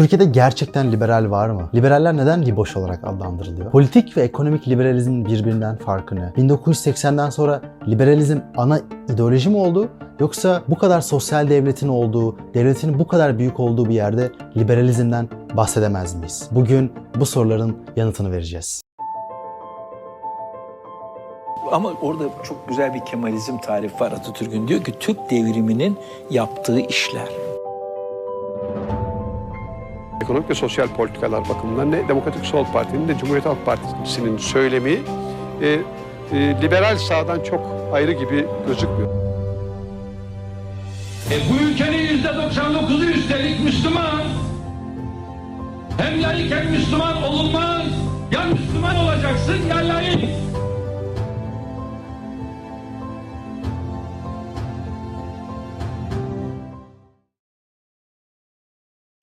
Türkiye'de gerçekten liberal var mı? Liberaller neden liboş olarak adlandırılıyor? Politik ve ekonomik liberalizmin birbirinden farkı ne? 1980'den sonra liberalizm ana ideoloji mi oldu? Yoksa bu kadar sosyal devletin olduğu, devletin bu kadar büyük olduğu bir yerde liberalizmden bahsedemez miyiz? Bugün bu soruların yanıtını vereceğiz. Ama orada çok güzel bir Kemalizm tarifi var Atatürk'ün. Diyor ki Türk devriminin yaptığı işler. Ekonomik ve sosyal politikalar bakımından ne Demokratik Sol Parti'nin ne Cumhuriyet Halk Partisi'nin söylemi e, e, liberal sağdan çok ayrı gibi gözükmüyor. E bu ülkenin yüzde 99'u üstelik Müslüman. Hem layık hem Müslüman olunmaz. Ya Müslüman olacaksın ya layık.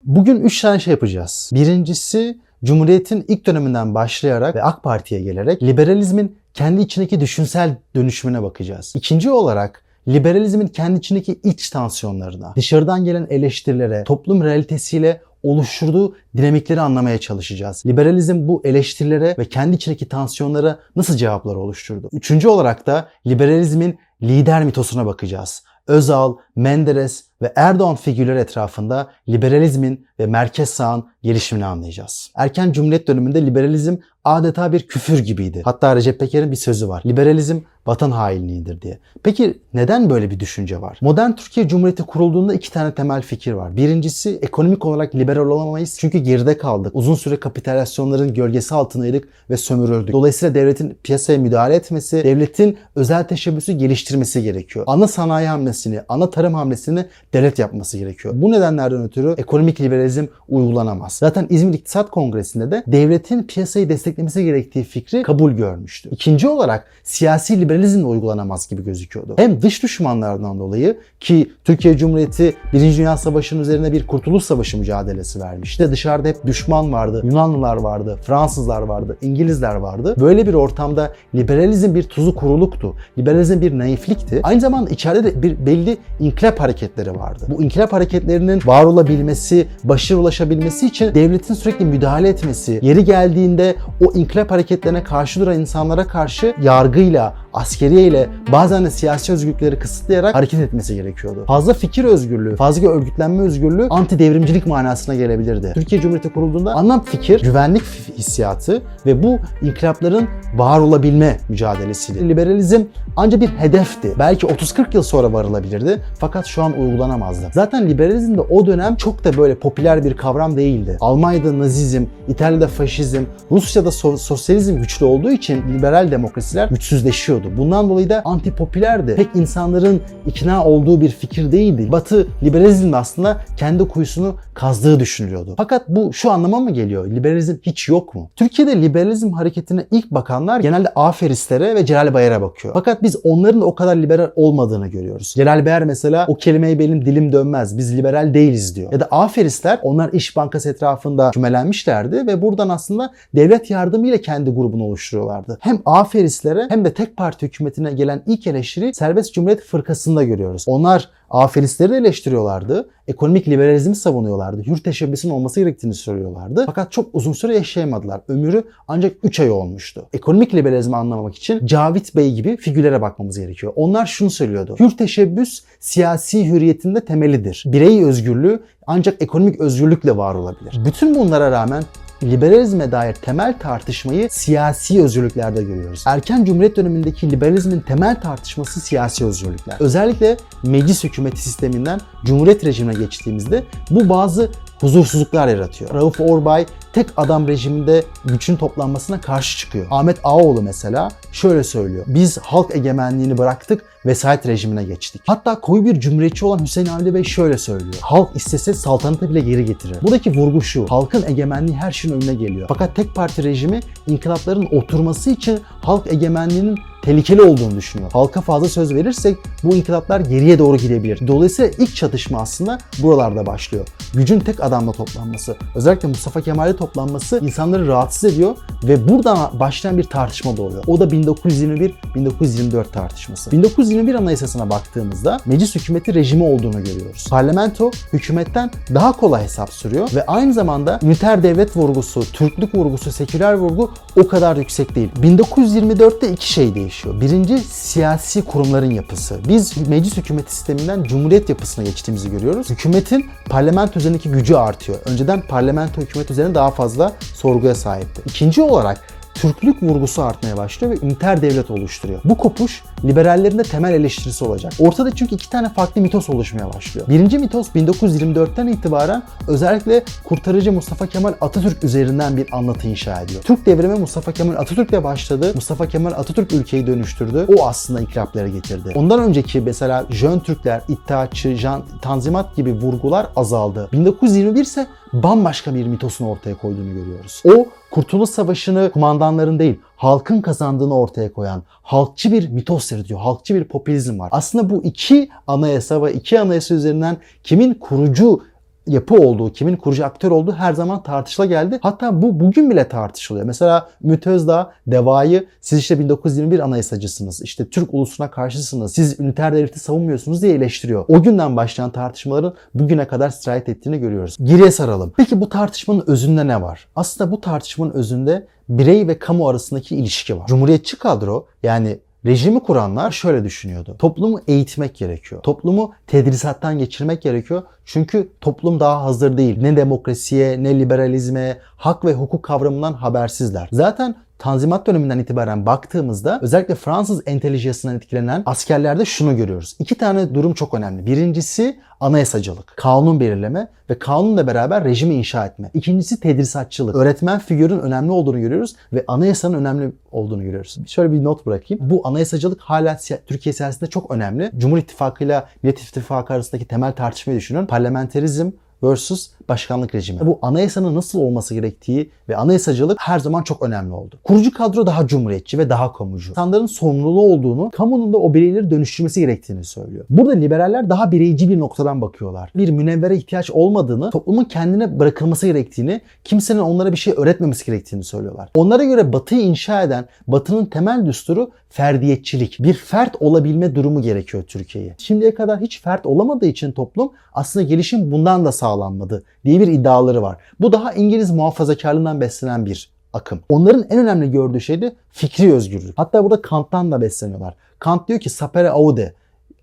Bugün 3 tane şey yapacağız. Birincisi Cumhuriyet'in ilk döneminden başlayarak ve AK Parti'ye gelerek liberalizmin kendi içindeki düşünsel dönüşümüne bakacağız. İkinci olarak liberalizmin kendi içindeki iç tansiyonlarına, dışarıdan gelen eleştirilere, toplum realitesiyle oluşturduğu dinamikleri anlamaya çalışacağız. Liberalizm bu eleştirilere ve kendi içindeki tansiyonlara nasıl cevaplar oluşturdu? Üçüncü olarak da liberalizmin lider mitosuna bakacağız. Özal, Menderes ve Erdoğan figürleri etrafında liberalizmin ve merkez sağın gelişimini anlayacağız. Erken Cumhuriyet döneminde liberalizm adeta bir küfür gibiydi. Hatta Recep Peker'in bir sözü var. Liberalizm vatan hainliğidir diye. Peki neden böyle bir düşünce var? Modern Türkiye Cumhuriyeti kurulduğunda iki tane temel fikir var. Birincisi ekonomik olarak liberal olamayız çünkü geride kaldık. Uzun süre kapitülasyonların gölgesi altındaydık ve sömürüldük. Dolayısıyla devletin piyasaya müdahale etmesi, devletin özel teşebbüsü geliştirmesi gerekiyor. Ana sanayi hamlesini, ana tarım hamlesini devlet yapması gerekiyor. Bu nedenlerden ötürü ekonomik liberalizm uygulanamaz. Zaten İzmir İktisat Kongresi'nde de devletin piyasayı desteklemesi gerektiği fikri kabul görmüştü. İkinci olarak siyasi liberalizm de uygulanamaz gibi gözüküyordu. Hem dış düşmanlardan dolayı ki Türkiye Cumhuriyeti 1. Dünya Savaşı'nın üzerine bir kurtuluş savaşı mücadelesi vermişti. Dışarıda hep düşman vardı. Yunanlılar vardı, Fransızlar vardı, İngilizler vardı. Böyle bir ortamda liberalizm bir tuzu kuruluktu. Liberalizm bir naiflikti. Aynı zamanda içeride de bir belli inkılap hareketleri vardı. Bu inkılap hareketlerinin var olabilmesi, başarı ulaşabilmesi için devletin sürekli müdahale etmesi, yeri geldiğinde o inkılap hareketlerine karşı duran insanlara karşı yargıyla, askeriyeyle bazen de siyasi özgürlükleri kısıtlayarak hareket etmesi gerekiyordu. Fazla fikir özgürlüğü, fazla örgütlenme özgürlüğü anti devrimcilik manasına gelebilirdi. Türkiye Cumhuriyeti kurulduğunda anlam fikir, güvenlik hissiyatı ve bu inkılapların var olabilme mücadelesiydi. Liberalizm ancak bir hedefti. Belki 30-40 yıl sonra varılabilirdi fakat şu an uygulanamazdı. Zaten liberalizm de o dönem çok da böyle popüler bir kavram değildi. Almanya'da nazizm, İtalya'da faşizm, Rusya'da so- sosyalizm güçlü olduğu için liberal demokrasiler güçsüzleşiyordu. Bundan dolayı da antipopülerdi. Pek insanların ikna olduğu bir fikir değildi. Batı liberalizm aslında kendi kuyusunu kazdığı düşünülüyordu. Fakat bu şu anlama mı geliyor? Liberalizm hiç yok mu? Türkiye'de liberalizm hareketine ilk bakanlar genelde aferistlere ve Celal Bayar'a bakıyor. Fakat biz onların da o kadar liberal olmadığını görüyoruz. Celal Bayar mesela o kelimeyi benim dilim dönmez. Biz liberal değiliz diyor. Ya da aferistler onlar İş Bankası etrafında kümelenmişlerdi ve buradan aslında devlet yardımıyla kendi grubunu oluşturuyorlardı. Hem aferistlere hem de tek parti hükümetine gelen ilk eleştiri Serbest Cumhuriyet Fırkası'nda görüyoruz. Onlar aferistleri de eleştiriyorlardı. Ekonomik liberalizmi savunuyorlardı. Hür teşebbüsün olması gerektiğini söylüyorlardı. Fakat çok uzun süre yaşayamadılar. Ömrü ancak 3 ay olmuştu. Ekonomik liberalizmi anlamak için Cavit Bey gibi figürlere bakmamız gerekiyor. Onlar şunu söylüyordu. Hür teşebbüs siyasi hürriyetin de temelidir. Birey özgürlüğü ancak ekonomik özgürlükle var olabilir. Bütün bunlara rağmen liberalizme dair temel tartışmayı siyasi özgürlüklerde görüyoruz. Erken Cumhuriyet dönemindeki liberalizmin temel tartışması siyasi özgürlükler. Özellikle meclis hükümeti sisteminden Cumhuriyet rejimine geçtiğimizde bu bazı huzursuzluklar yaratıyor. Rauf Orbay tek adam rejiminde gücün toplanmasına karşı çıkıyor. Ahmet Ağaoğlu mesela şöyle söylüyor. Biz halk egemenliğini bıraktık vesayet rejimine geçtik. Hatta koyu bir cumhuriyetçi olan Hüseyin Avni Bey şöyle söylüyor. Halk istese saltanatı bile geri getirir. Buradaki vurgu şu. Halkın egemenliği her şeyin önüne geliyor. Fakat tek parti rejimi inkılapların oturması için halk egemenliğinin tehlikeli olduğunu düşünüyor. Halka fazla söz verirsek bu inkılaplar geriye doğru gidebilir. Dolayısıyla ilk çatışma aslında buralarda başlıyor. Gücün tek adamla toplanması, özellikle Mustafa Kemal'e toplanması insanları rahatsız ediyor ve buradan başlayan bir tartışma doğuyor. O da 1921-1924 tartışması. 1921 1921 Anayasası'na baktığımızda meclis hükümeti rejimi olduğunu görüyoruz. Parlamento hükümetten daha kolay hesap sürüyor ve aynı zamanda üniter devlet vurgusu, Türklük vurgusu, seküler vurgu o kadar yüksek değil. 1924'te iki şey değişiyor. Birinci siyasi kurumların yapısı. Biz meclis hükümeti sisteminden cumhuriyet yapısına geçtiğimizi görüyoruz. Hükümetin parlamento üzerindeki gücü artıyor. Önceden parlamento hükümet üzerine daha fazla sorguya sahipti. İkinci olarak Türklük vurgusu artmaya başlıyor ve üniter devlet oluşturuyor. Bu kopuş liberallerin de temel eleştirisi olacak. Ortada çünkü iki tane farklı mitos oluşmaya başlıyor. Birinci mitos 1924'ten itibaren özellikle kurtarıcı Mustafa Kemal Atatürk üzerinden bir anlatı inşa ediyor. Türk devrimi Mustafa Kemal Atatürk'le başladı. Mustafa Kemal Atatürk ülkeyi dönüştürdü. O aslında inkılapları getirdi. Ondan önceki mesela Jön Türkler, İttihatçı, Jan, Tanzimat gibi vurgular azaldı. 1921 ise bambaşka bir mitosun ortaya koyduğunu görüyoruz. O Kurtuluş Savaşı'nı kumandanların değil, halkın kazandığını ortaya koyan halkçı bir mitos seriliyor. Halkçı bir popülizm var. Aslında bu iki anayasa ve iki anayasa üzerinden kimin kurucu yapı olduğu, kimin kurucu aktör olduğu her zaman tartışıla geldi. Hatta bu bugün bile tartışılıyor. Mesela Ümit Özdağ, Deva'yı siz işte 1921 anayasacısınız, işte Türk ulusuna karşısınız, siz üniter devleti savunmuyorsunuz diye eleştiriyor. O günden başlayan tartışmaların bugüne kadar sirayet ettiğini görüyoruz. Geriye saralım. Peki bu tartışmanın özünde ne var? Aslında bu tartışmanın özünde birey ve kamu arasındaki ilişki var. Cumhuriyetçi kadro yani Rejimi kuranlar şöyle düşünüyordu. Toplumu eğitmek gerekiyor. Toplumu tedrisattan geçirmek gerekiyor. Çünkü toplum daha hazır değil. Ne demokrasiye, ne liberalizme, hak ve hukuk kavramından habersizler. Zaten Tanzimat döneminden itibaren baktığımızda özellikle Fransız entelijasından etkilenen askerlerde şunu görüyoruz. İki tane durum çok önemli. Birincisi anayasacılık, kanun belirleme ve kanunla beraber rejimi inşa etme. İkincisi tedrisatçılık. Öğretmen figürün önemli olduğunu görüyoruz ve anayasanın önemli olduğunu görüyoruz. Şöyle bir not bırakayım. Bu anayasacılık hala Türkiye siyasetinde çok önemli. Cumhur İttifakı ile Millet İttifakı arasındaki temel tartışmayı düşünün. Parlamenterizm versus başkanlık rejimi. Bu anayasanın nasıl olması gerektiği ve anayasacılık her zaman çok önemli oldu. Kurucu kadro daha cumhuriyetçi ve daha kamucu. İnsanların sorumluluğu olduğunu, kamunun da o bireyleri dönüştürmesi gerektiğini söylüyor. Burada liberaller daha bireyci bir noktadan bakıyorlar. Bir münevvere ihtiyaç olmadığını, toplumun kendine bırakılması gerektiğini, kimsenin onlara bir şey öğretmemesi gerektiğini söylüyorlar. Onlara göre batıyı inşa eden, batının temel düsturu ferdiyetçilik. Bir fert olabilme durumu gerekiyor Türkiye'ye. Şimdiye kadar hiç fert olamadığı için toplum aslında gelişim bundan da sağlanmadı diye bir iddiaları var. Bu daha İngiliz muhafazakarlığından beslenen bir akım. Onların en önemli gördüğü şey de fikri özgürlük. Hatta burada Kant'tan da besleniyorlar. Kant diyor ki sapere aude.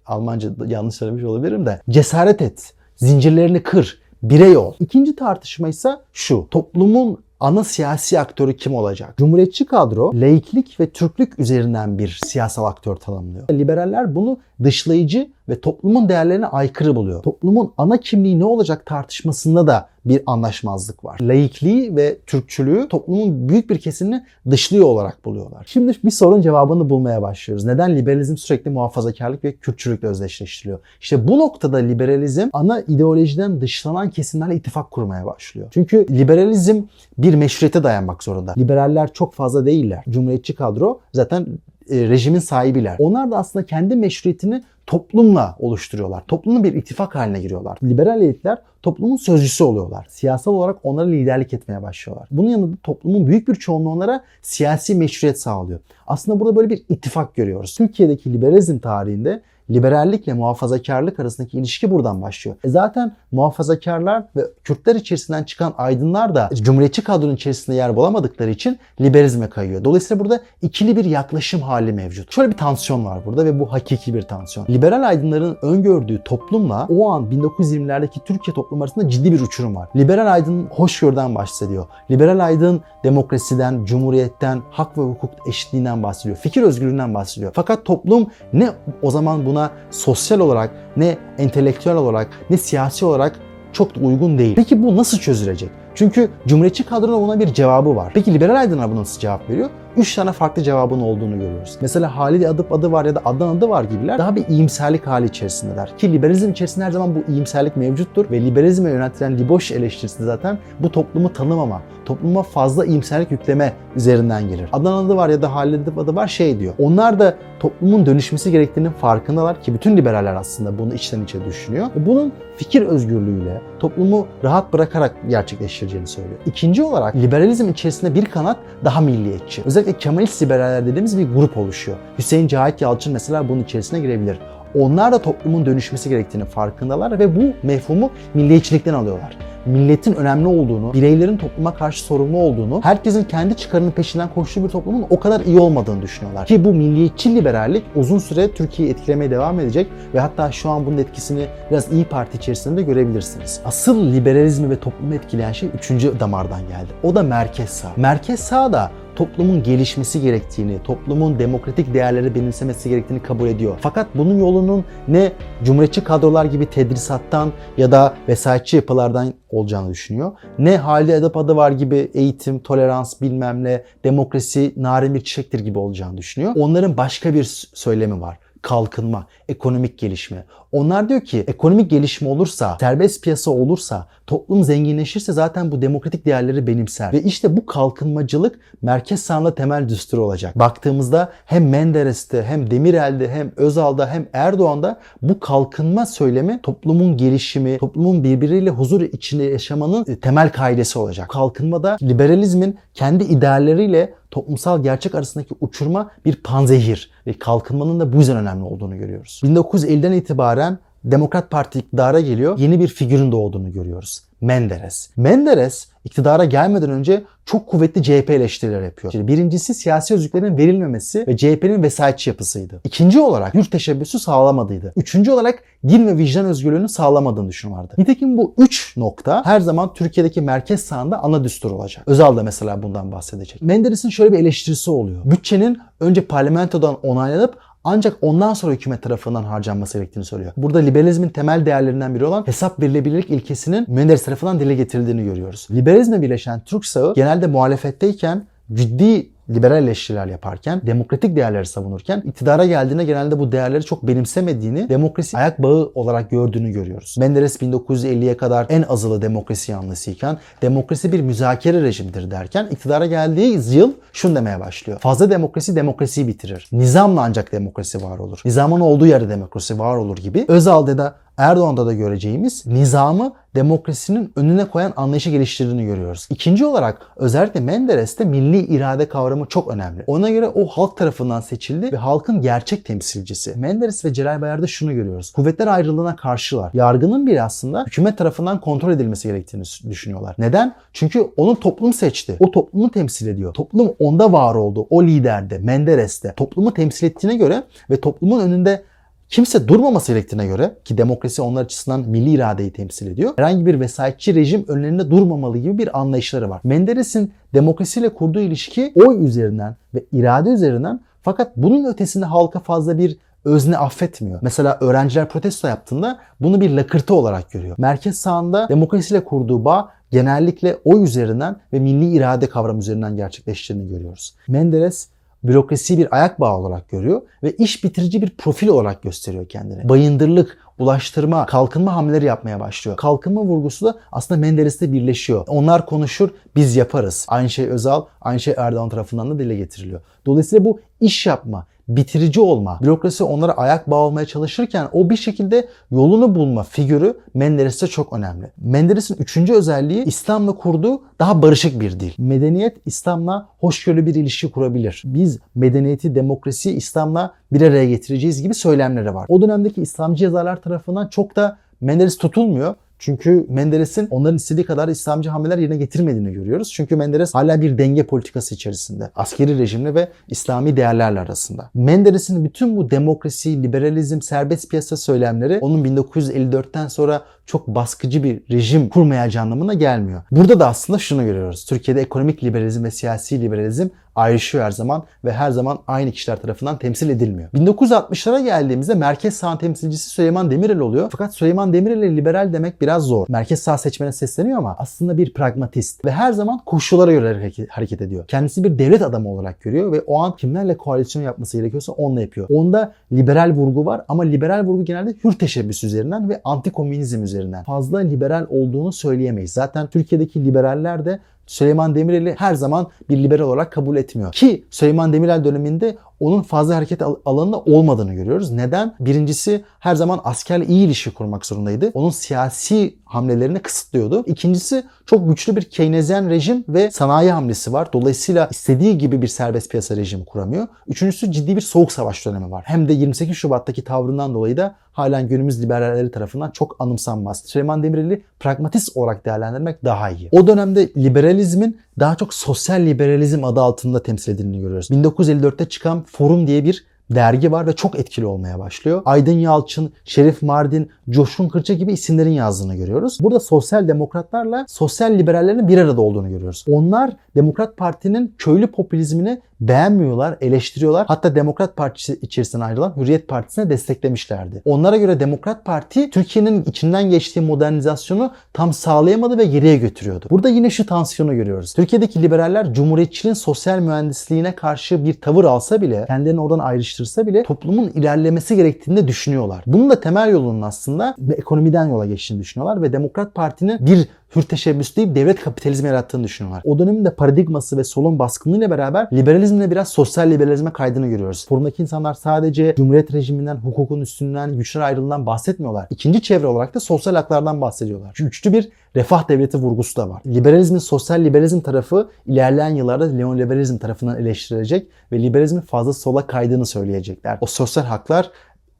Almanca yanlış söylemiş olabilirim de. Cesaret et. Zincirlerini kır. Birey ol. İkinci tartışma ise şu. Toplumun ana siyasi aktörü kim olacak? Cumhuriyetçi kadro laiklik ve Türklük üzerinden bir siyasal aktör tanımlıyor. Liberaller bunu dışlayıcı ve toplumun değerlerine aykırı buluyor. Toplumun ana kimliği ne olacak tartışmasında da bir anlaşmazlık var. Laikliği ve Türkçülüğü toplumun büyük bir kesimini dışlıyor olarak buluyorlar. Şimdi bir sorun cevabını bulmaya başlıyoruz. Neden liberalizm sürekli muhafazakarlık ve Kürtçülükle özdeşleştiriliyor? İşte bu noktada liberalizm ana ideolojiden dışlanan kesimlerle ittifak kurmaya başlıyor. Çünkü liberalizm bir meşruiyete dayanmak zorunda. Liberaller çok fazla değiller. Cumhuriyetçi kadro zaten rejimin sahibiler. Onlar da aslında kendi meşruiyetini toplumla oluşturuyorlar. Toplumla bir ittifak haline giriyorlar. Liberal elitler toplumun sözcüsü oluyorlar. Siyasal olarak onlara liderlik etmeye başlıyorlar. Bunun yanında toplumun büyük bir çoğunluğu onlara siyasi meşruiyet sağlıyor. Aslında burada böyle bir ittifak görüyoruz. Türkiye'deki liberalizm tarihinde liberallikle muhafazakarlık arasındaki ilişki buradan başlıyor. E zaten muhafazakarlar ve Kürtler içerisinden çıkan aydınlar da Cumhuriyetçi kadronun içerisinde yer bulamadıkları için liberalizme kayıyor. Dolayısıyla burada ikili bir yaklaşım hali mevcut. Şöyle bir tansiyon var burada ve bu hakiki bir tansiyon. Liberal aydınların öngördüğü toplumla o an 1920'lerdeki Türkiye toplumu arasında ciddi bir uçurum var. Liberal aydın hoşgörüden bahsediyor. Liberal aydın demokrasiden, cumhuriyetten, hak ve hukuk eşitliğinden bahsediyor. Fikir özgürlüğünden bahsediyor. Fakat toplum ne o zaman buna sosyal olarak, ne entelektüel olarak, ne siyasi olarak çok da uygun değil. Peki bu nasıl çözülecek? Çünkü Cumhuriyetçi kadronun buna bir cevabı var. Peki liberal aydınlar buna nasıl cevap veriyor? Üç tane farklı cevabın olduğunu görüyoruz. Mesela Halide Adıp adı var ya da Adnan adı var gibiler daha bir iyimserlik hali içerisindeler. Ki liberalizm içerisinde her zaman bu iyimserlik mevcuttur ve liberalizme yöneltilen Liboş eleştirisi zaten bu toplumu tanımama, topluma fazla iyimserlik yükleme üzerinden gelir. Adnan adı var ya da Adıp adı var şey diyor. Onlar da toplumun dönüşmesi gerektiğinin farkındalar ki bütün liberaller aslında bunu içten içe düşünüyor. Bunun fikir özgürlüğüyle toplumu rahat bırakarak gerçekleştireceğini söylüyor. İkinci olarak liberalizm içerisinde bir kanat daha milliyetçi. Özellikle Özellikle Kemalist liberaller dediğimiz bir grup oluşuyor. Hüseyin Cahit Yalçın mesela bunun içerisine girebilir. Onlar da toplumun dönüşmesi gerektiğini farkındalar ve bu mefhumu milliyetçilikten alıyorlar. Milletin önemli olduğunu, bireylerin topluma karşı sorumlu olduğunu, herkesin kendi çıkarının peşinden koştuğu bir toplumun o kadar iyi olmadığını düşünüyorlar. Ki bu milliyetçi liberallik uzun süre Türkiye'yi etkilemeye devam edecek ve hatta şu an bunun etkisini biraz İyi Parti içerisinde de görebilirsiniz. Asıl liberalizmi ve toplumu etkileyen şey üçüncü damardan geldi. O da merkez sağ. Merkez sağ da toplumun gelişmesi gerektiğini, toplumun demokratik değerleri benimsemesi gerektiğini kabul ediyor. Fakat bunun yolunun ne cumhuriyetçi kadrolar gibi tedrisattan ya da vesayetçi yapılardan olacağını düşünüyor. Ne Halide Edip adı var gibi eğitim, tolerans, bilmem ne, demokrasi, narin bir çiçektir gibi olacağını düşünüyor. Onların başka bir söylemi var kalkınma, ekonomik gelişme. Onlar diyor ki ekonomik gelişme olursa, serbest piyasa olursa, toplum zenginleşirse zaten bu demokratik değerleri benimser. Ve işte bu kalkınmacılık merkez sağında temel düstur olacak. Baktığımızda hem Menderes'te hem Demirel'de hem Özal'da hem Erdoğan'da bu kalkınma söylemi toplumun gelişimi, toplumun birbiriyle huzur içinde yaşamanın temel kaidesi olacak. Kalkınmada liberalizmin kendi idealleriyle toplumsal gerçek arasındaki uçurma bir panzehir ve kalkınmanın da bu yüzden önemli olduğunu görüyoruz. 1950'den itibaren Demokrat Parti iktidara geliyor. Yeni bir figürün doğduğunu görüyoruz. Menderes. Menderes iktidara gelmeden önce çok kuvvetli CHP eleştiriler yapıyor. Şimdi birincisi siyasi özgürlüklerin verilmemesi ve CHP'nin vesayetçi yapısıydı. İkinci olarak yurt teşebbüsü sağlamadıydı. Üçüncü olarak din ve vicdan özgürlüğünü sağlamadığını düşünüyorlardı. Nitekim bu üç nokta her zaman Türkiye'deki merkez sağında ana düstur olacak. Özal da mesela bundan bahsedecek. Menderes'in şöyle bir eleştirisi oluyor. Bütçenin önce parlamentodan onaylanıp ancak ondan sonra hükümet tarafından harcanması gerektiğini söylüyor. Burada liberalizmin temel değerlerinden biri olan hesap verilebilirlik ilkesinin Menderes tarafından dile getirildiğini görüyoruz. Liberalizmle birleşen Türk sağı genelde muhalefetteyken ciddi liberal eleştiriler yaparken, demokratik değerleri savunurken iktidara geldiğinde genelde bu değerleri çok benimsemediğini, demokrasi ayak bağı olarak gördüğünü görüyoruz. Menderes 1950'ye kadar en azılı demokrasi yanlısıyken, demokrasi bir müzakere rejimidir derken iktidara geldiği yıl şunu demeye başlıyor. Fazla demokrasi demokrasiyi bitirir. Nizamla ancak demokrasi var olur. Nizamın olduğu yerde demokrasi var olur gibi. Özal'da da Erdoğan'da da göreceğimiz nizamı demokrasinin önüne koyan anlayışı geliştirdiğini görüyoruz. İkinci olarak özellikle Menderes'te milli irade kavramı çok önemli. Ona göre o halk tarafından seçildi ve halkın gerçek temsilcisi. Menderes ve Celal Bayar'da şunu görüyoruz. Kuvvetler ayrılığına karşılar. Yargının bile aslında hükümet tarafından kontrol edilmesi gerektiğini düşünüyorlar. Neden? Çünkü onu toplum seçti. O toplumu temsil ediyor. Toplum onda var oldu. O liderde, Menderes'te. Toplumu temsil ettiğine göre ve toplumun önünde kimse durmaması gerektiğine göre ki demokrasi onlar açısından milli iradeyi temsil ediyor. Herhangi bir vesayetçi rejim önlerinde durmamalı gibi bir anlayışları var. Menderes'in demokrasiyle kurduğu ilişki oy üzerinden ve irade üzerinden fakat bunun ötesinde halka fazla bir özne affetmiyor. Mesela öğrenciler protesto yaptığında bunu bir lakırtı olarak görüyor. Merkez sağında demokrasiyle kurduğu bağ genellikle oy üzerinden ve milli irade kavramı üzerinden gerçekleştiğini görüyoruz. Menderes bürokrasiyi bir ayak bağı olarak görüyor ve iş bitirici bir profil olarak gösteriyor kendini. Bayındırlık, ulaştırma, kalkınma hamleleri yapmaya başlıyor. Kalkınma vurgusu da aslında Menderes'te birleşiyor. Onlar konuşur, biz yaparız. Aynı şey Özal, aynı şey Erdoğan tarafından da dile getiriliyor. Dolayısıyla bu iş yapma, bitirici olma, bürokrasi onlara ayak bağı olmaya çalışırken o bir şekilde yolunu bulma figürü Menderes'te çok önemli. Menderes'in üçüncü özelliği İslam'la kurduğu daha barışık bir dil. Medeniyet İslam'la hoşgörülü bir ilişki kurabilir. Biz medeniyeti, demokrasiyi İslam'la bir araya getireceğiz gibi söylemleri var. O dönemdeki İslamcı yazarlar tarafından çok da Menderes tutulmuyor. Çünkü Menderes'in onların istediği kadar İslamcı hamleler yerine getirmediğini görüyoruz. Çünkü Menderes hala bir denge politikası içerisinde. Askeri rejimle ve İslami değerlerle arasında. Menderes'in bütün bu demokrasi, liberalizm, serbest piyasa söylemleri onun 1954'ten sonra çok baskıcı bir rejim kurmayacağı anlamına gelmiyor. Burada da aslında şunu görüyoruz. Türkiye'de ekonomik liberalizm ve siyasi liberalizm ayrışıyor her zaman ve her zaman aynı kişiler tarafından temsil edilmiyor. 1960'lara geldiğimizde merkez sağ temsilcisi Süleyman Demirel oluyor. Fakat Süleyman Demirel'e liberal demek biraz zor. Merkez sağ seçmene sesleniyor ama aslında bir pragmatist ve her zaman koşullara göre hareket ediyor. Kendisi bir devlet adamı olarak görüyor ve o an kimlerle koalisyon yapması gerekiyorsa onunla yapıyor. Onda liberal vurgu var ama liberal vurgu genelde hür teşebbüs üzerinden ve anti komünizm üzerinden. Fazla liberal olduğunu söyleyemeyiz. Zaten Türkiye'deki liberaller de Süleyman Demirel'i her zaman bir liberal olarak kabul etmiyor. Ki Süleyman Demirel döneminde onun fazla hareket al- alanında olmadığını görüyoruz. Neden? Birincisi her zaman askerle iyi ilişki kurmak zorundaydı. Onun siyasi hamlelerini kısıtlıyordu. İkincisi çok güçlü bir Keynesyen rejim ve sanayi hamlesi var. Dolayısıyla istediği gibi bir serbest piyasa rejimi kuramıyor. Üçüncüsü ciddi bir soğuk savaş dönemi var. Hem de 28 Şubat'taki tavrından dolayı da halen günümüz liberalleri tarafından çok anımsanmaz. Süleyman Demirel'i pragmatist olarak değerlendirmek daha iyi. O dönemde liberalizmin daha çok sosyal liberalizm adı altında temsil edildiğini görüyoruz. 1954'te çıkan Forum diye bir dergi var ve çok etkili olmaya başlıyor. Aydın Yalçın, Şerif Mardin, Coşkun Kırça gibi isimlerin yazdığını görüyoruz. Burada sosyal demokratlarla sosyal liberallerin bir arada olduğunu görüyoruz. Onlar Demokrat Parti'nin köylü popülizmini beğenmiyorlar, eleştiriyorlar. Hatta Demokrat Partisi içerisinden ayrılan Hürriyet Partisi'ne desteklemişlerdi. Onlara göre Demokrat Parti Türkiye'nin içinden geçtiği modernizasyonu tam sağlayamadı ve geriye götürüyordu. Burada yine şu tansiyonu görüyoruz. Türkiye'deki liberaller Cumhuriyetçiliğin sosyal mühendisliğine karşı bir tavır alsa bile, kendilerini oradan ayrıştırsa bile toplumun ilerlemesi gerektiğini de düşünüyorlar. Bunun da temel yolunun aslında ekonomiden yola geçtiğini düşünüyorlar ve Demokrat Parti'nin bir hür teşebbüs deyip devlet kapitalizmi yarattığını düşünüyorlar. O dönemin de paradigması ve solun baskınlığıyla beraber liberalizmle biraz sosyal liberalizme kaydığını görüyoruz. Forumdaki insanlar sadece cumhuriyet rejiminden, hukukun üstünden, güçler ayrılığından bahsetmiyorlar. İkinci çevre olarak da sosyal haklardan bahsediyorlar. Çünkü güçlü bir refah devleti vurgusu da var. Liberalizmin sosyal liberalizm tarafı ilerleyen yıllarda neoliberalizm tarafından eleştirilecek ve liberalizmin fazla sola kaydığını söyleyecekler. O sosyal haklar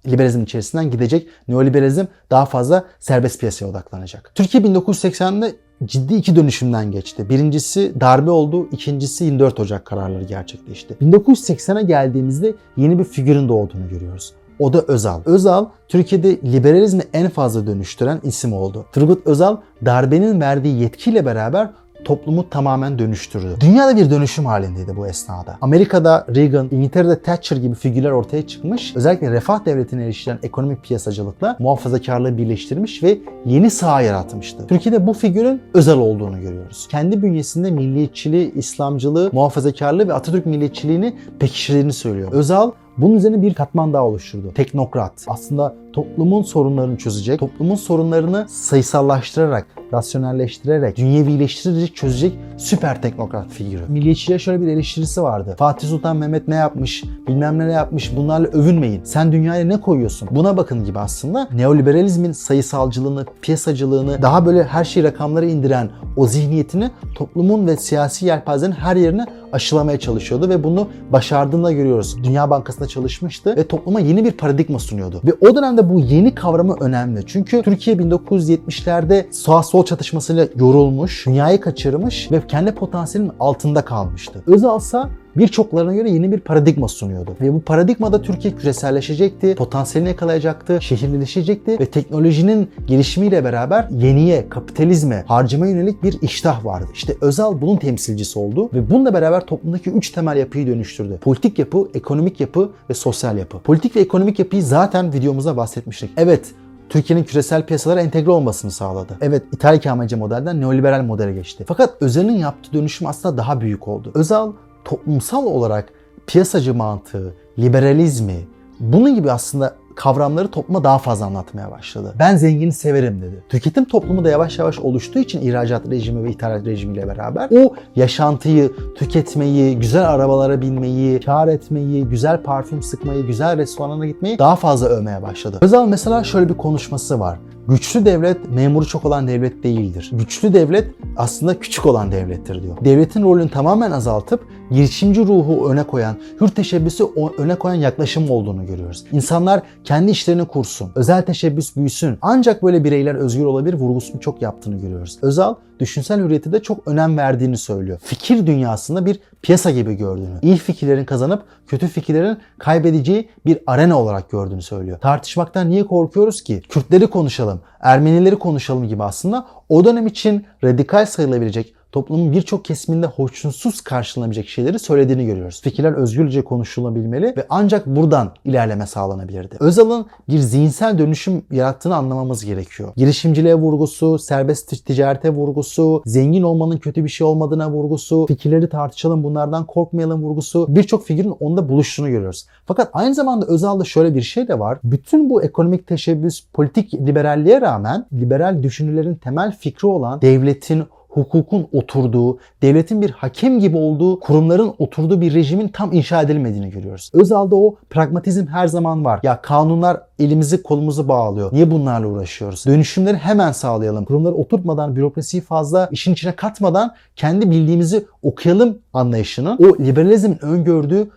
liberalizm içerisinden gidecek. Neoliberalizm daha fazla serbest piyasaya odaklanacak. Türkiye 1980'de ciddi iki dönüşümden geçti. Birincisi darbe oldu, ikincisi 24 Ocak kararları gerçekleşti. 1980'e geldiğimizde yeni bir figürün doğduğunu görüyoruz. O da Özal. Özal Türkiye'de liberalizmi en fazla dönüştüren isim oldu. Turgut Özal darbenin verdiği yetkiyle beraber toplumu tamamen dönüştürdü. Dünyada bir dönüşüm halindeydi bu esnada. Amerika'da Reagan, İngiltere'de Thatcher gibi figürler ortaya çıkmış. Özellikle refah devletine erişilen ekonomik piyasacılıkla muhafazakarlığı birleştirmiş ve yeni saha yaratmıştı. Türkiye'de bu figürün özel olduğunu görüyoruz. Kendi bünyesinde milliyetçiliği, İslamcılığı, muhafazakarlığı ve Atatürk milliyetçiliğini pekiştirdiğini söylüyor. Özal bunun üzerine bir katman daha oluşturdu. Teknokrat. Aslında toplumun sorunlarını çözecek, toplumun sorunlarını sayısallaştırarak, rasyonelleştirerek, dünyevileştirerek çözecek süper teknokrat figürü. Milliyetçiliğe şöyle bir eleştirisi vardı. Fatih Sultan Mehmet ne yapmış, bilmem ne yapmış bunlarla övünmeyin. Sen dünyaya ne koyuyorsun? Buna bakın gibi aslında neoliberalizmin sayısalcılığını, piyasacılığını, daha böyle her şeyi rakamlara indiren o zihniyetini toplumun ve siyasi yelpazenin her yerine aşılamaya çalışıyordu ve bunu başardığını da görüyoruz. Dünya Bankası'nda çalışmıştı ve topluma yeni bir paradigma sunuyordu. Ve o dönemde bu yeni kavramı önemli. Çünkü Türkiye 1970'lerde sağ sol çatışmasıyla yorulmuş, dünyayı kaçırmış ve kendi potansiyelinin altında kalmıştı. Özalsa birçoklarına göre yeni bir paradigma sunuyordu. Ve bu paradigmada Türkiye küreselleşecekti, potansiyelini yakalayacaktı, şehirleşecekti ve teknolojinin gelişimiyle beraber yeniye, kapitalizme, harcama yönelik bir iştah vardı. İşte Özal bunun temsilcisi oldu ve bununla beraber toplumdaki üç temel yapıyı dönüştürdü. Politik yapı, ekonomik yapı ve sosyal yapı. Politik ve ekonomik yapıyı zaten videomuzda bahsetmiştik. Evet, Türkiye'nin küresel piyasalara entegre olmasını sağladı. Evet İtalya ikameci modelden neoliberal modele geçti. Fakat Özal'ın yaptığı dönüşüm aslında daha büyük oldu. Özal toplumsal olarak piyasacı mantığı, liberalizmi, bunun gibi aslında kavramları topluma daha fazla anlatmaya başladı. Ben zengini severim dedi. Tüketim toplumu da yavaş yavaş oluştuğu için ihracat rejimi ve ithalat rejimiyle beraber o yaşantıyı, tüketmeyi, güzel arabalara binmeyi, kar etmeyi, güzel parfüm sıkmayı, güzel restorana gitmeyi daha fazla övmeye başladı. Özal mesela şöyle bir konuşması var. Güçlü devlet memuru çok olan devlet değildir. Güçlü devlet aslında küçük olan devlettir diyor. Devletin rolünü tamamen azaltıp girişimci ruhu öne koyan, hür teşebbüsü öne koyan yaklaşım olduğunu görüyoruz. İnsanlar kendi işlerini kursun, özel teşebbüs büyüsün. Ancak böyle bireyler özgür olabilir vurgusunu çok yaptığını görüyoruz. Özal düşünsel hürriyete de çok önem verdiğini söylüyor. Fikir dünyasında bir piyasa gibi gördüğünü, iyi fikirlerin kazanıp kötü fikirlerin kaybedeceği bir arena olarak gördüğünü söylüyor. Tartışmaktan niye korkuyoruz ki? Kürtleri konuşalım, Ermenileri konuşalım gibi aslında o dönem için radikal sayılabilecek toplumun birçok kesiminde hoşnutsuz karşılanabilecek şeyleri söylediğini görüyoruz. Fikirler özgürce konuşulabilmeli ve ancak buradan ilerleme sağlanabilirdi. Özal'ın bir zihinsel dönüşüm yarattığını anlamamız gerekiyor. Girişimciliğe vurgusu, serbest ticarete vurgusu, zengin olmanın kötü bir şey olmadığına vurgusu, fikirleri tartışalım bunlardan korkmayalım vurgusu birçok figürün onda buluştuğunu görüyoruz. Fakat aynı zamanda Özal'da şöyle bir şey de var. Bütün bu ekonomik teşebbüs, politik liberalliğe rağmen liberal düşünürlerin temel fikri olan devletin hukukun oturduğu, devletin bir hakem gibi olduğu, kurumların oturduğu bir rejimin tam inşa edilmediğini görüyoruz. Özal'da o pragmatizm her zaman var. Ya kanunlar elimizi kolumuzu bağlıyor. Niye bunlarla uğraşıyoruz? Dönüşümleri hemen sağlayalım. Kurumları oturtmadan, bürokrasiyi fazla işin içine katmadan kendi bildiğimizi okuyalım anlayışının o liberalizmin öngördüğü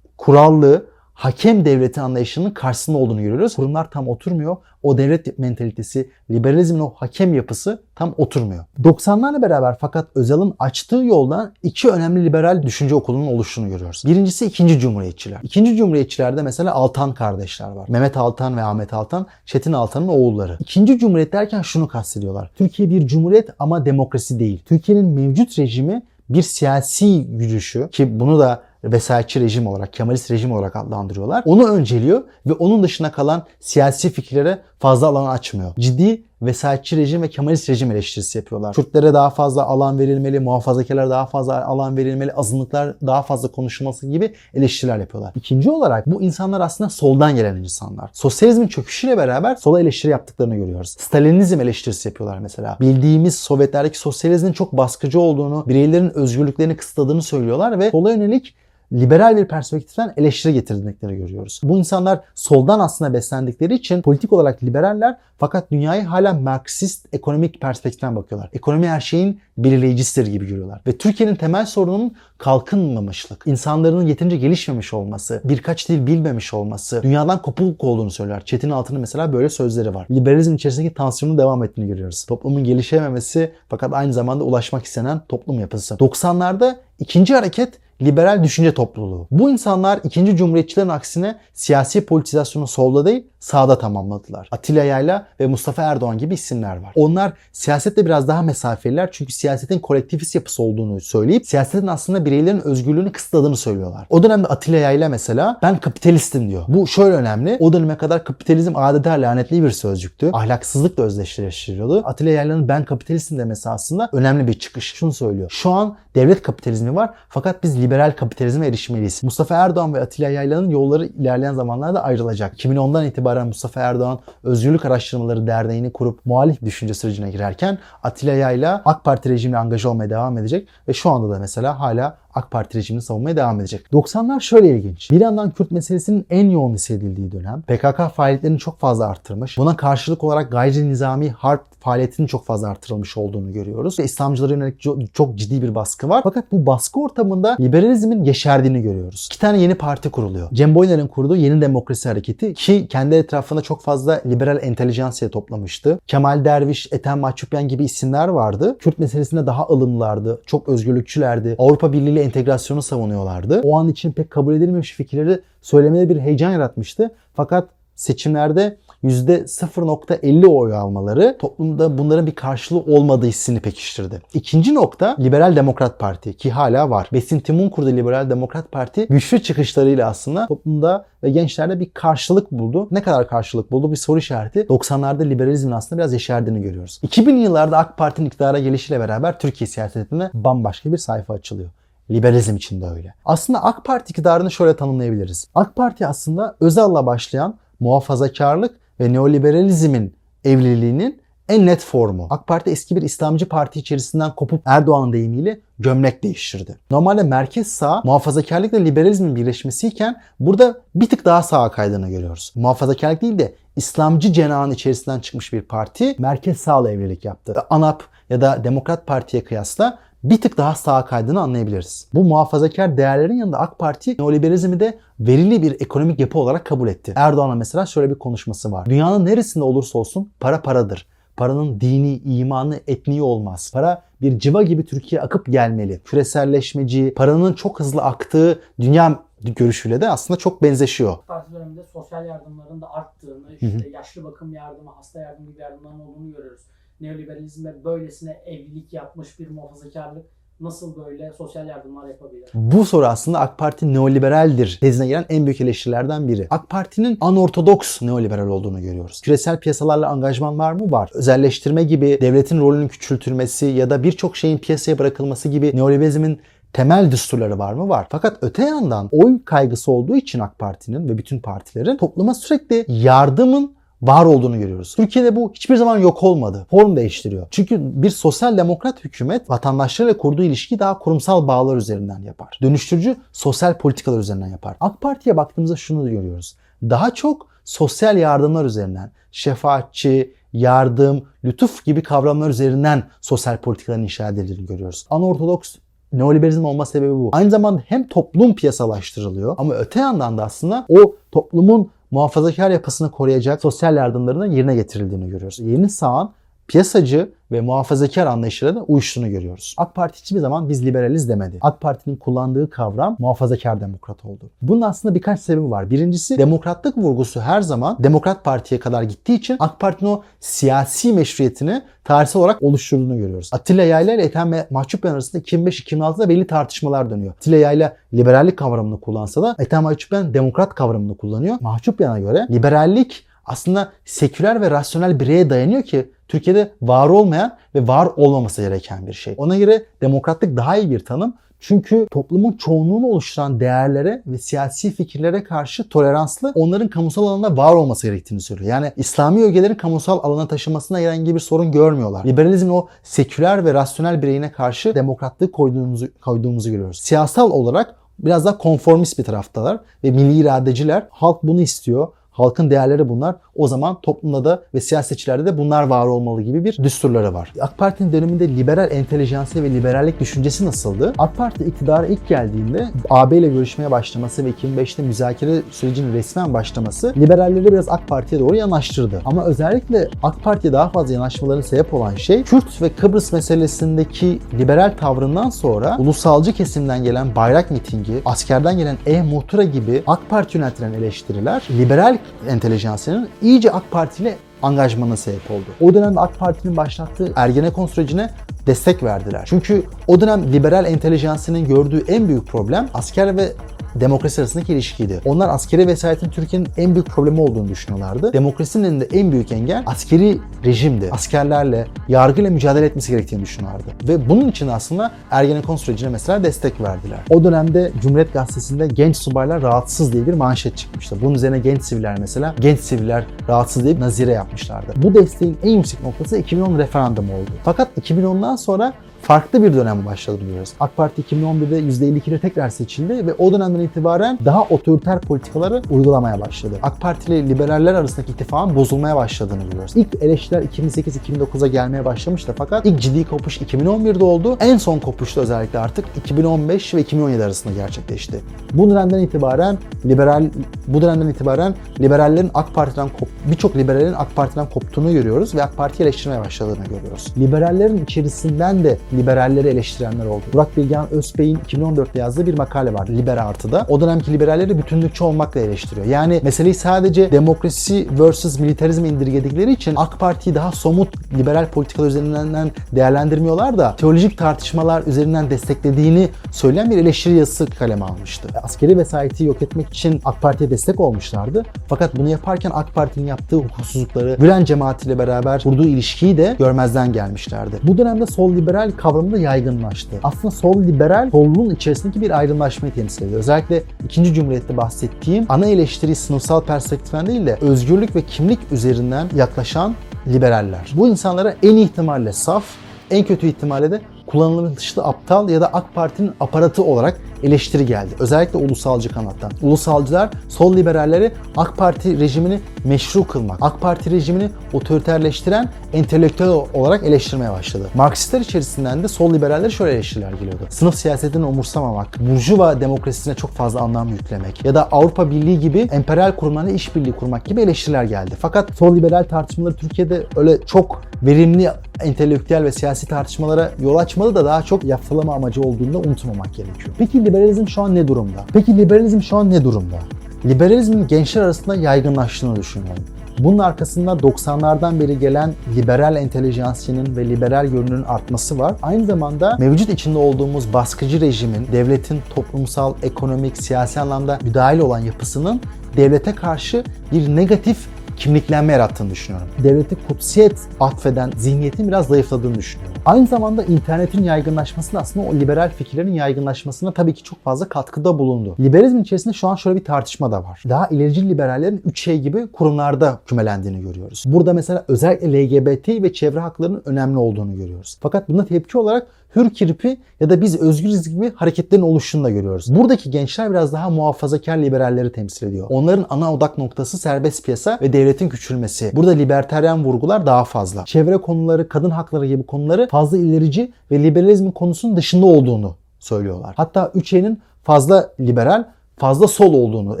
kurallı, hakem devleti anlayışının karşısında olduğunu görüyoruz. Kurumlar tam oturmuyor. O devlet mentalitesi, liberalizmin o hakem yapısı tam oturmuyor. 90'larla beraber fakat Özal'ın açtığı yoldan iki önemli liberal düşünce okulunun oluştuğunu görüyoruz. Birincisi ikinci cumhuriyetçiler. İkinci cumhuriyetçilerde mesela Altan kardeşler var. Mehmet Altan ve Ahmet Altan, Çetin Altan'ın oğulları. İkinci cumhuriyet derken şunu kastediyorlar. Türkiye bir cumhuriyet ama demokrasi değil. Türkiye'nin mevcut rejimi bir siyasi yürüyüşü ki bunu da vesayetçi rejim olarak, Kemalist rejim olarak adlandırıyorlar. Onu önceliyor ve onun dışına kalan siyasi fikirlere fazla alan açmıyor. Ciddi vesayetçi rejim ve Kemalist rejim eleştirisi yapıyorlar. Kürtlere daha fazla alan verilmeli, muhafazakarlara daha fazla alan verilmeli, azınlıklar daha fazla konuşulması gibi eleştiriler yapıyorlar. İkinci olarak bu insanlar aslında soldan gelen insanlar. Sosyalizmin çöküşüyle beraber sola eleştiri yaptıklarını görüyoruz. Stalinizm eleştirisi yapıyorlar mesela. Bildiğimiz Sovyetlerdeki sosyalizmin çok baskıcı olduğunu, bireylerin özgürlüklerini kısıtladığını söylüyorlar ve sola yönelik liberal bir perspektiften eleştiri getirdiklerini görüyoruz. Bu insanlar soldan aslında beslendikleri için politik olarak liberaller fakat dünyayı hala Marksist ekonomik perspektiften bakıyorlar. Ekonomi her şeyin belirleyicisidir gibi görüyorlar. Ve Türkiye'nin temel sorununun kalkınmamışlık, insanların yeterince gelişmemiş olması, birkaç dil bilmemiş olması, dünyadan kopuk olduğunu söyler. Çetin Altan'ın mesela böyle sözleri var. Liberalizm içerisindeki tansiyonun devam ettiğini görüyoruz. Toplumun gelişememesi fakat aynı zamanda ulaşmak istenen toplum yapısı. 90'larda ikinci hareket liberal düşünce topluluğu. Bu insanlar ikinci cumhuriyetçilerin aksine siyasi politizasyonu solda değil sağda tamamladılar. Atilla Yayla ve Mustafa Erdoğan gibi isimler var. Onlar siyasette biraz daha mesafeliler çünkü siyasetin kolektivist yapısı olduğunu söyleyip siyasetin aslında bireylerin özgürlüğünü kısıtladığını söylüyorlar. O dönemde Atilla Yayla mesela ben kapitalistim diyor. Bu şöyle önemli. O döneme kadar kapitalizm adeta lanetli bir sözcüktü. Ahlaksızlıkla özdeşleştiriyordu. Atilla Yayla'nın ben kapitalistim demesi aslında önemli bir çıkış. Şunu söylüyor. Şu an devlet kapitalizmi var fakat biz liberal kapitalizme erişmeliyiz. Mustafa Erdoğan ve Atilla Yayla'nın yolları ilerleyen zamanlarda ayrılacak. 2010'dan itibaren Mustafa Erdoğan Özgürlük Araştırmaları Derneği'ni kurup muhalif düşünce sürecine girerken Atilla Yayla AK Parti rejimine angaj olmaya devam edecek ve şu anda da mesela hala AK Parti rejimini savunmaya devam edecek. 90'lar şöyle ilginç. Bir yandan Kürt meselesinin en yoğun hissedildiği dönem. PKK faaliyetlerini çok fazla arttırmış. Buna karşılık olarak gayri nizami harp faaliyetinin çok fazla artırılmış olduğunu görüyoruz. Ve İslamcılara yönelik çok, ciddi bir baskı var. Fakat bu baskı ortamında liberalizmin yeşerdiğini görüyoruz. İki tane yeni parti kuruluyor. Cem Boyner'in kurduğu Yeni Demokrasi Hareketi ki kendi etrafında çok fazla liberal entelijansiye toplamıştı. Kemal Derviş, Ethem Mahçupyan gibi isimler vardı. Kürt meselesinde daha ılımlılardı. Çok özgürlükçülerdi. Avrupa Birliği ile entegrasyonu savunuyorlardı. O an için pek kabul edilmemiş fikirleri söylemede bir heyecan yaratmıştı. Fakat seçimlerde %0.50 oy almaları toplumda bunların bir karşılığı olmadığı hissini pekiştirdi. İkinci nokta Liberal Demokrat Parti ki hala var. Besin Timur'un kurduğu Liberal Demokrat Parti güçlü çıkışlarıyla aslında toplumda ve gençlerde bir karşılık buldu. Ne kadar karşılık buldu bir soru işareti. 90'larda liberalizmin aslında biraz yeşerdiğini görüyoruz. 2000 yıllarda AK Parti'nin iktidara gelişiyle beraber Türkiye siyasetinde bambaşka bir sayfa açılıyor. Liberalizm için de öyle. Aslında AK Parti iktidarını şöyle tanımlayabiliriz. AK Parti aslında Özal'la başlayan muhafazakarlık ve neoliberalizmin evliliğinin en net formu. AK Parti eski bir İslamcı parti içerisinden kopup Erdoğan'ın deyimiyle gömlek değiştirdi. Normalde merkez sağ muhafazakarlıkla liberalizmin birleşmesiyken burada bir tık daha sağa kaydığını görüyoruz. Muhafazakarlık değil de İslamcı cenahın içerisinden çıkmış bir parti merkez sağla evlilik yaptı. ANAP ya da Demokrat Parti'ye kıyasla bir tık daha sağa kaydığını anlayabiliriz. Bu muhafazakar değerlerin yanında AK Parti neoliberalizmi de verili bir ekonomik yapı olarak kabul etti. Erdoğan'a mesela şöyle bir konuşması var. Dünyanın neresinde olursa olsun para paradır. Paranın dini, imanı, etniği olmaz. Para bir civa gibi Türkiye akıp gelmeli. Küreselleşmeci, paranın çok hızlı aktığı dünya görüşüyle de aslında çok benzeşiyor. Parti döneminde sosyal yardımların da arttığını, işte yaşlı bakım yardımı, hasta yardımı gibi yardımların olduğunu görüyoruz. Neoliberalizmde böylesine evlilik yapmış bir muhafazakarlık nasıl böyle sosyal yardımlar yapabilir? Bu soru aslında AK Parti neoliberaldir tezine gelen en büyük eleştirilerden biri. AK Parti'nin anortodoks neoliberal olduğunu görüyoruz. Küresel piyasalarla angajman var mı? Var. Özelleştirme gibi, devletin rolünün küçültülmesi ya da birçok şeyin piyasaya bırakılması gibi neoliberalizmin temel düsturları var mı? Var. Fakat öte yandan oy kaygısı olduğu için AK Parti'nin ve bütün partilerin topluma sürekli yardımın var olduğunu görüyoruz. Türkiye'de bu hiçbir zaman yok olmadı. Form değiştiriyor. Çünkü bir sosyal demokrat hükümet vatandaşlarıyla kurduğu ilişkiyi daha kurumsal bağlar üzerinden yapar. Dönüştürücü sosyal politikalar üzerinden yapar. AK Parti'ye baktığımızda şunu görüyoruz. Daha çok sosyal yardımlar üzerinden, şefaatçi, yardım, lütuf gibi kavramlar üzerinden sosyal politikaların inşa edildiğini görüyoruz. Anortodoks neoliberalizm olma sebebi bu. Aynı zamanda hem toplum piyasalaştırılıyor ama öte yandan da aslında o toplumun muhafazakar yapısını koruyacak sosyal yardımların yerine getirildiğini görüyoruz. Yeni sağın piyasacı ve muhafazakar anlayışıyla da uyuştuğunu görüyoruz. AK Parti hiçbir zaman biz liberaliz demedi. AK Parti'nin kullandığı kavram muhafazakar demokrat oldu. Bunun aslında birkaç sebebi var. Birincisi demokratlık vurgusu her zaman Demokrat Parti'ye kadar gittiği için AK Parti'nin o siyasi meşruiyetini tarihsel olarak oluşturduğunu görüyoruz. Atilla Yayla ile Ethem Mahçupyan arasında 2005-2006'da belli tartışmalar dönüyor. Atilla Yayla liberallik kavramını kullansa da Ethem Mahçupyan demokrat kavramını kullanıyor. Mahçupyan'a göre liberallik aslında seküler ve rasyonel bireye dayanıyor ki Türkiye'de var olmayan ve var olmaması gereken bir şey. Ona göre demokratlık daha iyi bir tanım. Çünkü toplumun çoğunluğunu oluşturan değerlere ve siyasi fikirlere karşı toleranslı onların kamusal alanda var olması gerektiğini söylüyor. Yani İslami ögelerin kamusal alana taşımasına herhangi bir sorun görmüyorlar. Liberalizmin o seküler ve rasyonel bireyine karşı demokratlığı koyduğumuzu, koyduğumuzu görüyoruz. Siyasal olarak biraz daha konformist bir taraftalar ve milli iradeciler. Halk bunu istiyor. Halkın değerleri bunlar. O zaman toplumda da ve siyasetçilerde de bunlar var olmalı gibi bir düsturları var. AK Parti'nin döneminde liberal entelijansı ve liberallik düşüncesi nasıldı? AK Parti iktidara ilk geldiğinde AB ile görüşmeye başlaması ve 2005'te müzakere sürecinin resmen başlaması liberalleri biraz AK Parti'ye doğru yanaştırdı. Ama özellikle AK Parti'ye daha fazla yanaşmaların sebep olan şey Kürt ve Kıbrıs meselesindeki liberal tavrından sonra ulusalcı kesimden gelen bayrak mitingi, askerden gelen e-muhtıra gibi AK Parti yönetilen eleştiriler liberal entelijansının iyice AK Parti ile angajmana sebep oldu. O dönemde AK Parti'nin başlattığı Ergenekon sürecine destek verdiler. Çünkü o dönem liberal entelijansının gördüğü en büyük problem asker ve demokrasi arasındaki ilişkiydi. Onlar askeri vesayetin Türkiye'nin en büyük problemi olduğunu düşünüyorlardı. Demokrasinin önünde en büyük engel askeri rejimdi. Askerlerle, yargıyla mücadele etmesi gerektiğini düşünüyorlardı. Ve bunun için aslında Ergenekon sürecine mesela destek verdiler. O dönemde Cumhuriyet Gazetesi'nde genç subaylar rahatsız diye bir manşet çıkmıştı. Bunun üzerine genç siviller mesela genç siviller rahatsız diye nazire yapmışlardı. Bu desteğin en yüksek noktası 2010 referandumu oldu. Fakat 2010'dan sonra farklı bir dönem başladı biliyoruz. AK Parti 2011'de %52'de tekrar seçildi ve o dönemden itibaren daha otoriter politikaları uygulamaya başladı. AK Parti ile liberaller arasındaki ittifakın bozulmaya başladığını biliyoruz. İlk eleştiriler 2008-2009'a gelmeye başlamıştı fakat ilk ciddi kopuş 2011'de oldu. En son kopuş da özellikle artık 2015 ve 2017 arasında gerçekleşti. Bu dönemden itibaren liberal bu dönemden itibaren liberallerin AK Parti'den kop birçok liberallerin AK Parti'den koptuğunu görüyoruz ve AK Parti'yi eleştirmeye başladığını görüyoruz. Liberallerin içerisinden de liberalleri eleştirenler oldu. Burak Bilgehan Özbey'in 2014'te yazdığı bir makale var Liber Artı'da. O dönemki liberalleri bütünlükçü olmakla eleştiriyor. Yani meseleyi sadece demokrasi versus militarizm indirgedikleri için AK Parti'yi daha somut liberal politikalar üzerinden değerlendirmiyorlar da teolojik tartışmalar üzerinden desteklediğini söyleyen bir eleştiri yazısı kaleme almıştı. Askeri vesayeti yok etmek için AK Parti'ye destek olmuşlardı. Fakat bunu yaparken AK Parti'nin yaptığı hukuksuzlukları Gülen cemaatiyle beraber kurduğu ilişkiyi de görmezden gelmişlerdi. Bu dönemde sol liberal kavramı da yaygınlaştı. Aslında sol liberal solluğun içerisindeki bir ayrımlaşmayı temsil ediyor. Özellikle 2. Cumhuriyet'te bahsettiğim ana eleştiri sınıfsal perspektiften değil de özgürlük ve kimlik üzerinden yaklaşan liberaller. Bu insanlara en ihtimalle saf, en kötü ihtimalle de kullanılmışlı aptal ya da AK Parti'nin aparatı olarak eleştiri geldi. Özellikle ulusalcı kanattan. Ulusalcılar sol liberalleri AK Parti rejimini meşru kılmak, AK Parti rejimini otoriterleştiren entelektüel olarak eleştirmeye başladı. Marksistler içerisinden de sol liberalleri şöyle eleştiriler geliyordu. Sınıf siyasetini umursamamak, burjuva demokrasisine çok fazla anlam yüklemek ya da Avrupa Birliği gibi emperyal kurumlarla işbirliği kurmak gibi eleştiriler geldi. Fakat sol liberal tartışmaları Türkiye'de öyle çok verimli entelektüel ve siyasi tartışmalara yol açmadı da daha çok yaftalama amacı olduğunu da unutmamak gerekiyor. Peki liberalizm şu an ne durumda? Peki liberalizm şu an ne durumda? Liberalizmin gençler arasında yaygınlaştığını düşünüyorum. Bunun arkasında 90'lardan beri gelen liberal entelijansiyonun ve liberal görünümün artması var. Aynı zamanda mevcut içinde olduğumuz baskıcı rejimin, devletin toplumsal, ekonomik, siyasi anlamda müdahil olan yapısının devlete karşı bir negatif kimliklenme yarattığını düşünüyorum. Devleti kutsiyet atfeden zihniyetin biraz zayıfladığını düşünüyorum. Aynı zamanda internetin yaygınlaşmasında aslında o liberal fikirlerin yaygınlaşmasına tabii ki çok fazla katkıda bulundu. Liberalizmin içerisinde şu an şöyle bir tartışma da var. Daha ilerici liberallerin 3 şey gibi kurumlarda kümelendiğini görüyoruz. Burada mesela özellikle LGBT ve çevre haklarının önemli olduğunu görüyoruz. Fakat buna tepki olarak hür kirpi ya da biz özgürüz gibi hareketlerin oluşunu da görüyoruz. Buradaki gençler biraz daha muhafazakar liberalleri temsil ediyor. Onların ana odak noktası serbest piyasa ve devletin küçülmesi. Burada liberteryen vurgular daha fazla. Çevre konuları, kadın hakları gibi konuları fazla ilerici ve liberalizmin konusunun dışında olduğunu söylüyorlar. Hatta 3E'nin fazla liberal, fazla sol olduğunu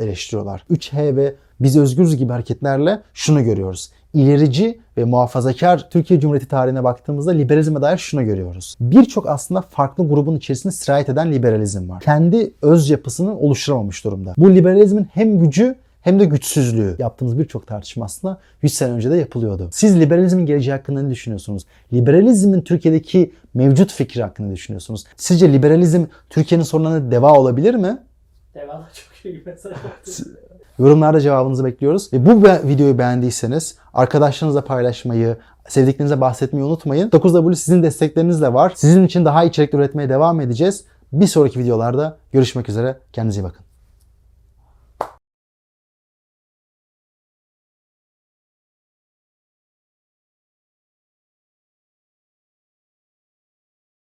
eleştiriyorlar. 3H ve biz özgürüz gibi hareketlerle şunu görüyoruz. İlerici ve muhafazakar Türkiye Cumhuriyeti tarihine baktığımızda liberalizme dair şunu görüyoruz. Birçok aslında farklı grubun içerisinde sirayet eden liberalizm var. Kendi öz yapısını oluşturamamış durumda. Bu liberalizmin hem gücü hem de güçsüzlüğü. Yaptığımız birçok tartışma aslında 100 sene önce de yapılıyordu. Siz liberalizmin geleceği hakkında ne düşünüyorsunuz? Liberalizmin Türkiye'deki mevcut fikri hakkında ne düşünüyorsunuz? Sizce liberalizm Türkiye'nin sorunlarına deva olabilir mi? Devamlı çok iyi attı. Yorumlarda cevabınızı bekliyoruz. Ve bu videoyu beğendiyseniz arkadaşlarınızla paylaşmayı, sevdiklerinize bahsetmeyi unutmayın. 9W sizin destekleriniz de var. Sizin için daha içerik üretmeye devam edeceğiz. Bir sonraki videolarda görüşmek üzere. Kendinize iyi bakın.